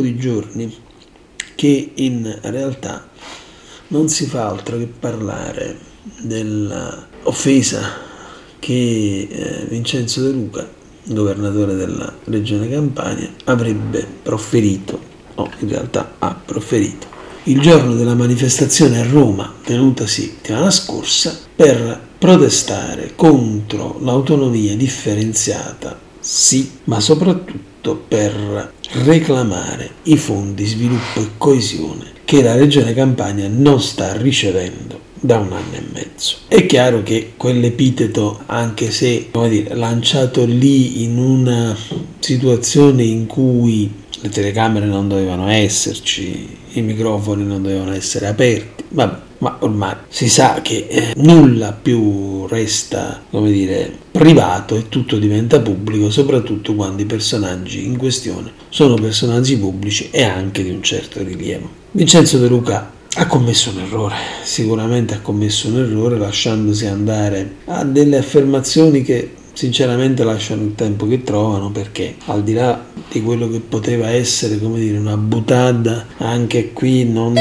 ormai un bel po' di giorni che in realtà non si fa altro che parlare dell'offesa che eh, Vincenzo De Luca, governatore della regione Campania, avrebbe proferito, o in realtà ha proferito, il giorno della manifestazione a Roma tenutasi settimana scorsa per protestare contro l'autonomia differenziata, sì, ma soprattutto per reclamare i fondi sviluppo e coesione che la regione Campania non sta ricevendo da un anno e mezzo. È chiaro che quell'epiteto, anche se dire, lanciato lì in una situazione in cui le telecamere non dovevano esserci, i microfoni non dovevano essere aperti, vabbè, ma ormai si sa che eh, nulla più resta, come dire, privato e tutto diventa pubblico, soprattutto quando i personaggi in questione sono personaggi pubblici e anche di un certo rilievo. Vincenzo De Luca ha commesso un errore, sicuramente ha commesso un errore lasciandosi andare a delle affermazioni che sinceramente lasciano il tempo che trovano perché al di là di quello che poteva essere come dire una butada anche qui non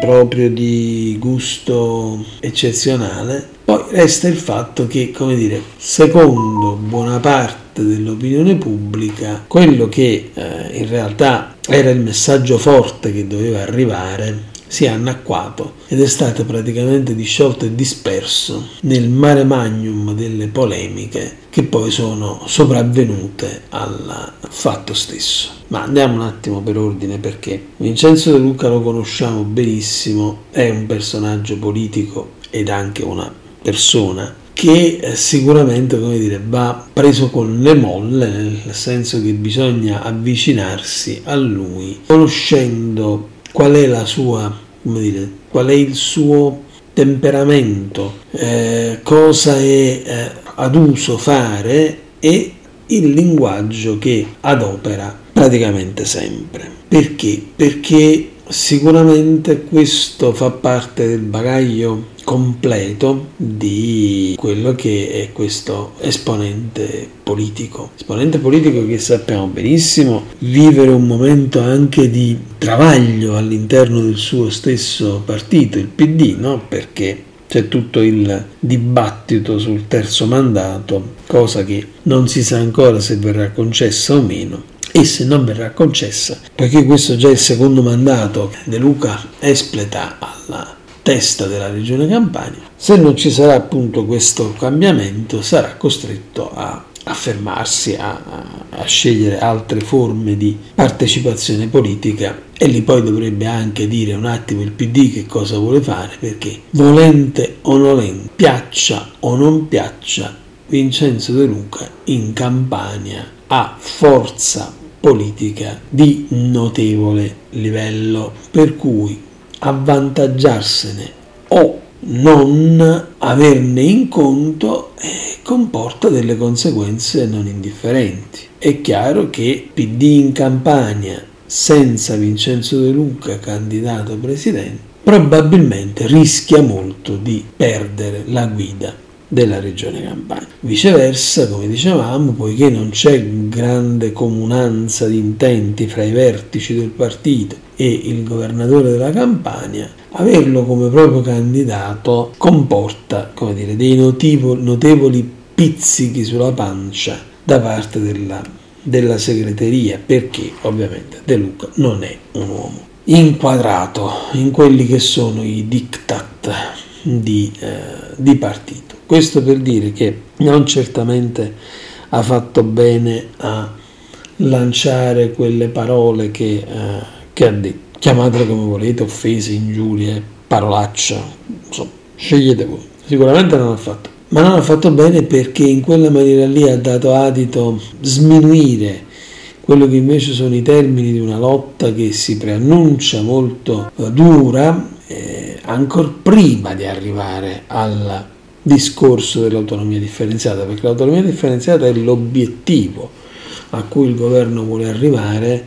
proprio di gusto eccezionale poi resta il fatto che come dire secondo buona parte dell'opinione pubblica quello che eh, in realtà era il messaggio forte che doveva arrivare si è annacquato ed è stato praticamente disciolto e disperso nel mare magnum delle polemiche che poi sono sopravvenute al fatto stesso. Ma andiamo un attimo per ordine perché Vincenzo De Luca lo conosciamo benissimo, è un personaggio politico ed anche una persona che eh, sicuramente dire, va preso con le molle, nel senso che bisogna avvicinarsi a lui conoscendo qual è la sua, come dire, qual è il suo temperamento, eh, cosa è eh, ad uso fare e il linguaggio che adopera praticamente sempre. Perché? Perché sicuramente questo fa parte del bagaglio completo di quello che è questo esponente politico. Esponente politico che sappiamo benissimo vivere un momento anche di travaglio all'interno del suo stesso partito, il PD, no? Perché c'è tutto il dibattito sul terzo mandato, cosa che non si sa ancora se verrà concessa o meno. E se non verrà concessa, poiché questo è già il secondo mandato De Luca espleta alla testa della regione Campania, se non ci sarà appunto questo cambiamento sarà costretto a a fermarsi, a, a, scegliere altre forme di partecipazione politica. E lì poi dovrebbe anche dire un attimo il PD che cosa vuole fare perché volente o nolente, piaccia o non piaccia, Vincenzo De Luca in Campania ha forza politica di notevole livello. Per cui avvantaggiarsene o non averne in conto comporta delle conseguenze non indifferenti. È chiaro che PD in Campania senza Vincenzo De Luca candidato presidente probabilmente rischia molto di perdere la guida della regione Campania. Viceversa, come dicevamo, poiché non c'è grande comunanza di intenti fra i vertici del partito e il governatore della Campania, averlo come proprio candidato comporta come dire, dei notevoli, notevoli pizzichi sulla pancia da parte della, della segreteria, perché ovviamente De Luca non è un uomo inquadrato in quelli che sono i diktat di, eh, di partito. Questo per dire che non certamente ha fatto bene a lanciare quelle parole che, eh, che ha detto. Chiamatele come volete, offese, ingiurie, parolaccia, insomma, scegliete voi. Sicuramente non ha fatto. Ma non ha fatto bene perché in quella maniera lì ha dato adito sminuire quello che invece sono i termini di una lotta che si preannuncia molto eh, dura, eh, ancora prima di arrivare al discorso dell'autonomia differenziata, perché l'autonomia differenziata è l'obiettivo a cui il governo vuole arrivare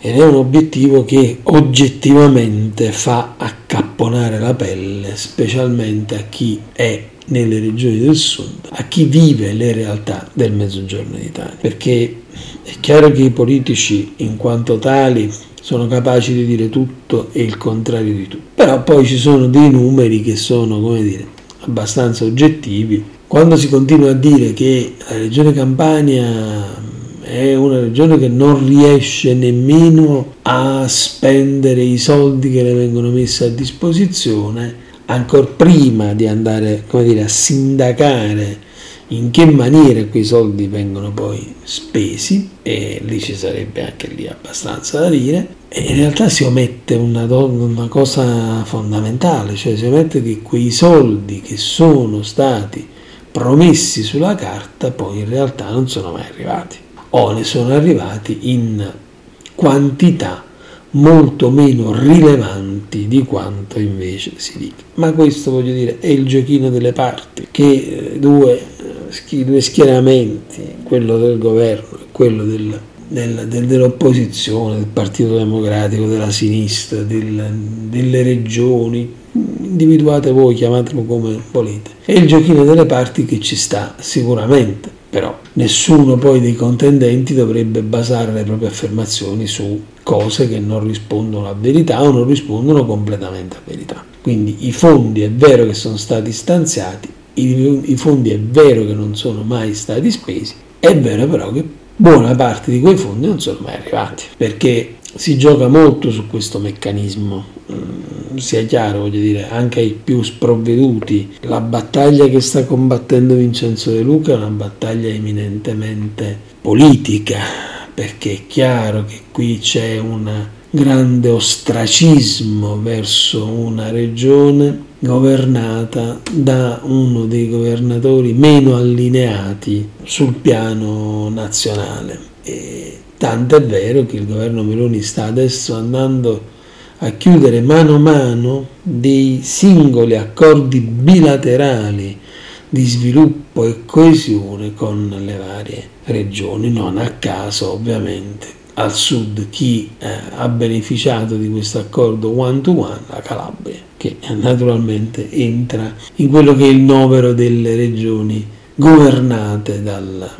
ed è un obiettivo che oggettivamente fa accapponare la pelle, specialmente a chi è nelle regioni del sud a chi vive le realtà del mezzogiorno d'Italia, perché è chiaro che i politici in quanto tali sono capaci di dire tutto e il contrario di tutto, però poi ci sono dei numeri che sono, come dire, abbastanza oggettivi. Quando si continua a dire che la regione Campania è una regione che non riesce nemmeno a spendere i soldi che le vengono messi a disposizione, ancora prima di andare dire, a sindacare in che maniera quei soldi vengono poi spesi, e lì ci sarebbe anche lì abbastanza da dire, e in realtà si omette una, una cosa fondamentale, cioè si omette che quei soldi che sono stati promessi sulla carta poi in realtà non sono mai arrivati o ne sono arrivati in quantità molto meno rilevanti di quanto invece si dica. Ma questo voglio dire è il giochino delle parti, che eh, due, eh, due schieramenti, quello del governo e quello del, del, del, dell'opposizione, del Partito Democratico, della sinistra, del, delle regioni, individuate voi, chiamatelo come volete. È il giochino delle parti che ci sta sicuramente però nessuno poi dei contendenti dovrebbe basare le proprie affermazioni su cose che non rispondono a verità o non rispondono completamente a verità. Quindi i fondi è vero che sono stati stanziati, i, i fondi è vero che non sono mai stati spesi, è vero però che buona parte di quei fondi non sono mai arrivati, perché si gioca molto su questo meccanismo, mm, sia chiaro, voglio dire, anche ai più sprovveduti. La battaglia che sta combattendo Vincenzo De Luca è una battaglia eminentemente politica, perché è chiaro che qui c'è un grande ostracismo verso una regione governata da uno dei governatori meno allineati sul piano nazionale. E Tanto è vero che il governo Meloni sta adesso andando a chiudere mano a mano dei singoli accordi bilaterali di sviluppo e coesione con le varie regioni, non a caso ovviamente al sud chi eh, ha beneficiato di questo accordo one to one, la Calabria, che naturalmente entra in quello che è il novero delle regioni governate dal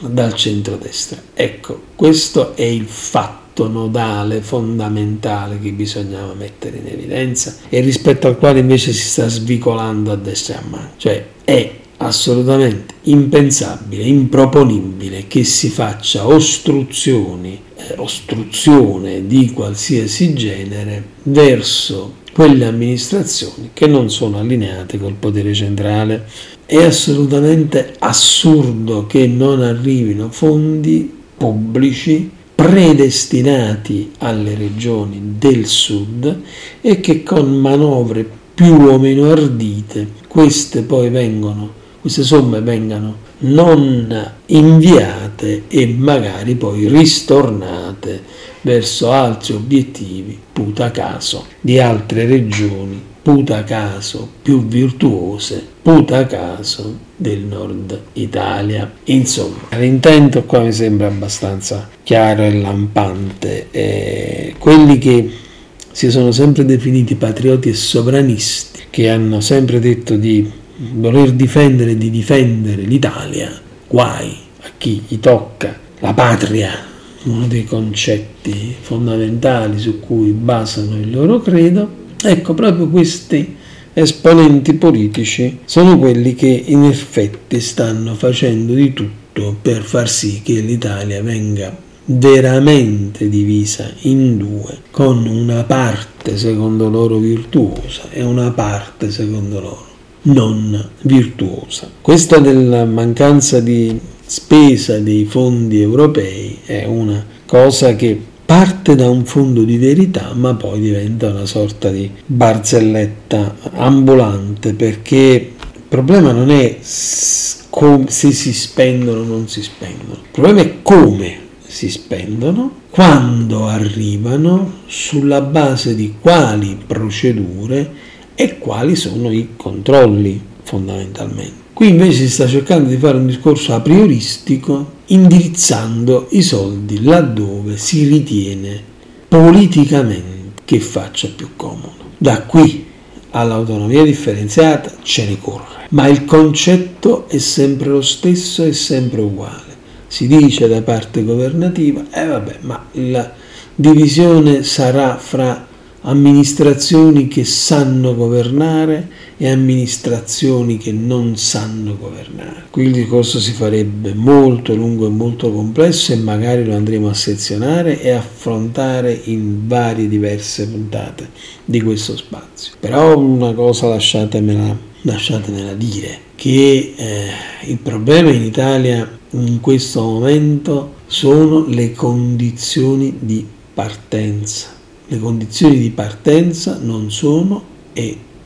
dal centrodestra. Ecco, questo è il fatto nodale, fondamentale che bisognava mettere in evidenza e rispetto al quale invece si sta svicolando a destra e a mano. Cioè è assolutamente impensabile, improponibile che si faccia ostruzioni, eh, ostruzione di qualsiasi genere verso quelle amministrazioni che non sono allineate col potere centrale. È assolutamente assurdo che non arrivino fondi pubblici predestinati alle regioni del sud e che con manovre più o meno ardite queste poi vengono, queste somme vengano non inviate e magari poi ristornate verso altri obiettivi, puta caso, di altre regioni, puta caso più virtuose, puta caso del nord Italia. Insomma, l'intento qua mi sembra abbastanza chiaro e lampante. Eh, quelli che si sono sempre definiti patrioti e sovranisti, che hanno sempre detto di voler difendere e di difendere l'Italia, guai a chi gli tocca la patria. Uno dei concetti fondamentali su cui basano il loro credo, ecco proprio questi esponenti politici sono quelli che in effetti stanno facendo di tutto per far sì che l'Italia venga veramente divisa in due, con una parte secondo loro virtuosa e una parte secondo loro non virtuosa. Questa della mancanza di spesa dei fondi europei è una cosa che parte da un fondo di verità ma poi diventa una sorta di barzelletta ambulante perché il problema non è se si spendono o non si spendono, il problema è come si spendono, quando arrivano, sulla base di quali procedure e quali sono i controlli fondamentalmente. Qui invece si sta cercando di fare un discorso a prioristico indirizzando i soldi laddove si ritiene politicamente che faccia più comodo. Da qui all'autonomia differenziata ce ne corre, ma il concetto è sempre lo stesso e sempre uguale. Si dice da parte governativa, eh vabbè, ma la divisione sarà fra amministrazioni che sanno governare e amministrazioni che non sanno governare. Qui il discorso si farebbe molto lungo e molto complesso e magari lo andremo a sezionare e affrontare in varie diverse puntate di questo spazio. Però una cosa lasciatemela, lasciatemela dire, che eh, il problema in Italia in questo momento sono le condizioni di partenza. Le condizioni di partenza non sono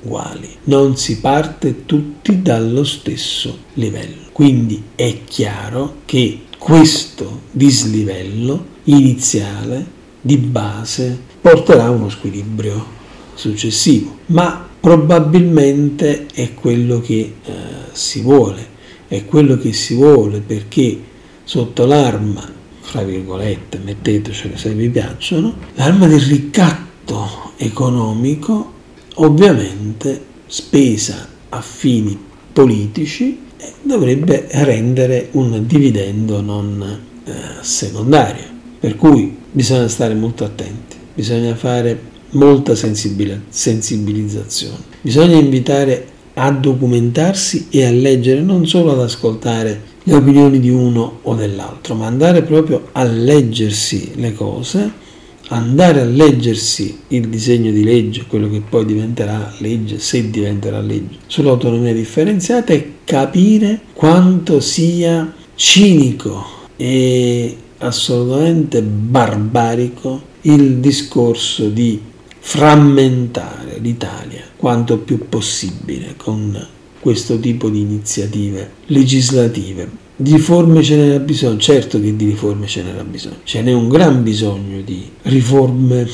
uguali, non si parte tutti dallo stesso livello. Quindi è chiaro che questo dislivello iniziale di base porterà a uno squilibrio successivo, ma probabilmente è quello che eh, si vuole, è quello che si vuole perché sotto l'arma, fra virgolette, mettetecele se vi piacciono, l'arma del ricatto economico ovviamente spesa a fini politici dovrebbe rendere un dividendo non eh, secondario. Per cui bisogna stare molto attenti, bisogna fare molta sensibilizzazione, bisogna invitare a documentarsi e a leggere, non solo ad ascoltare le opinioni di uno o dell'altro, ma andare proprio a leggersi le cose andare a leggersi il disegno di legge, quello che poi diventerà legge, se diventerà legge, sull'autonomia differenziata e capire quanto sia cinico e assolutamente barbarico il discorso di frammentare l'Italia quanto più possibile con questo tipo di iniziative legislative. Di riforme ce n'era bisogno, certo che di riforme ce n'era bisogno, ce n'è un gran bisogno di riforme,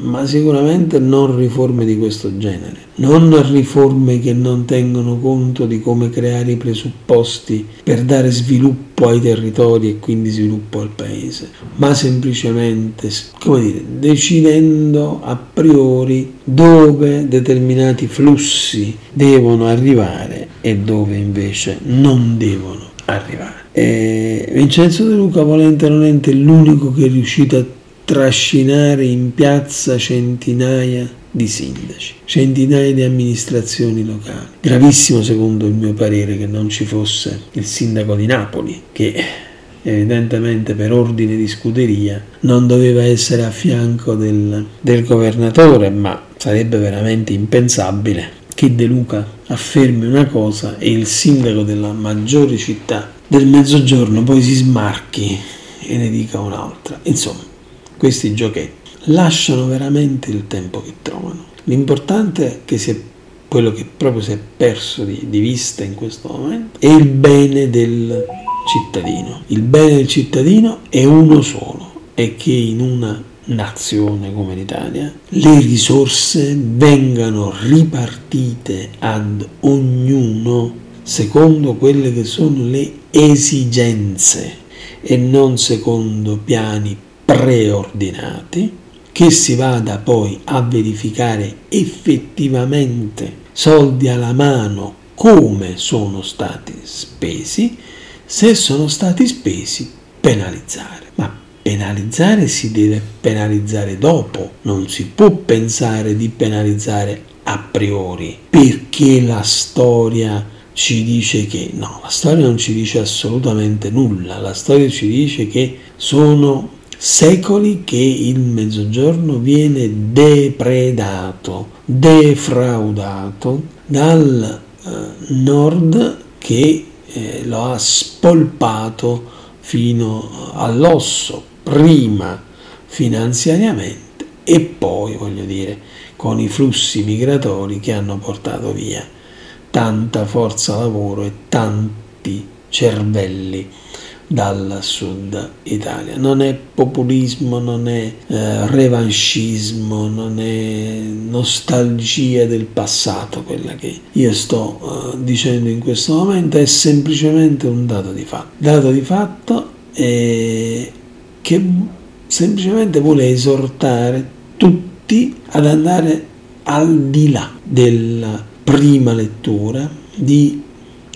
ma sicuramente non riforme di questo genere, non riforme che non tengono conto di come creare i presupposti per dare sviluppo ai territori e quindi sviluppo al paese, ma semplicemente, come dire, decidendo a priori dove determinati flussi devono arrivare e dove invece non devono arrivare. E Vincenzo De Luca, volente o nolente, è l'unico che è riuscito a trascinare in piazza centinaia di sindaci, centinaia di amministrazioni locali. Gravissimo secondo il mio parere che non ci fosse il sindaco di Napoli, che evidentemente per ordine di scuderia non doveva essere a fianco del, del governatore, ma sarebbe veramente impensabile che De Luca affermi una cosa e il sindaco della maggiore città del mezzogiorno poi si smarchi e ne dica un'altra. Insomma, questi giochetti lasciano veramente il tempo che trovano. L'importante è che si è quello che proprio si è perso di, di vista in questo momento è il bene del cittadino. Il bene del cittadino è uno solo, è che in una nazione come l'Italia, le risorse vengano ripartite ad ognuno secondo quelle che sono le esigenze e non secondo piani preordinati, che si vada poi a verificare effettivamente soldi alla mano come sono stati spesi, se sono stati spesi penalizzare. Ma penalizzare si deve penalizzare dopo, non si può pensare di penalizzare a priori, perché la storia ci dice che no, la storia non ci dice assolutamente nulla, la storia ci dice che sono secoli che il mezzogiorno viene depredato, defraudato dal eh, nord che eh, lo ha spolpato fino all'osso prima finanziariamente e poi, voglio dire, con i flussi migratori che hanno portato via tanta forza lavoro e tanti cervelli dal sud Italia. Non è populismo, non è eh, revanchismo, non è nostalgia del passato quella che io sto eh, dicendo in questo momento, è semplicemente un dato di fatto. Dato di fatto è che semplicemente vuole esortare tutti ad andare al di là della prima lettura, di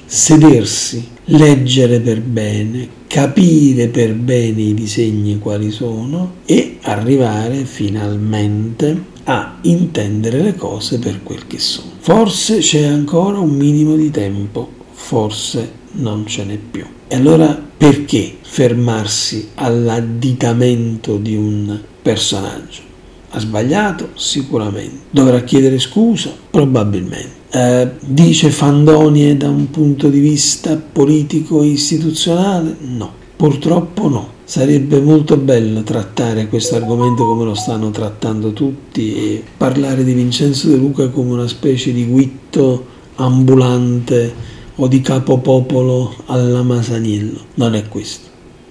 sedersi, leggere per bene, capire per bene i disegni quali sono e arrivare finalmente a intendere le cose per quel che sono. Forse c'è ancora un minimo di tempo, forse non ce n'è più. E allora perché fermarsi all'additamento di un personaggio? Ha sbagliato? Sicuramente. Dovrà chiedere scusa? Probabilmente. Eh, dice fandonie da un punto di vista politico e istituzionale? No, purtroppo no. Sarebbe molto bello trattare questo argomento come lo stanno trattando tutti e parlare di Vincenzo De Luca come una specie di guitto ambulante o di capopopolo alla Masaniello. Non è questo.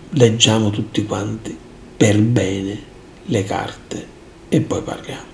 Leggiamo tutti quanti per bene le carte e poi parliamo.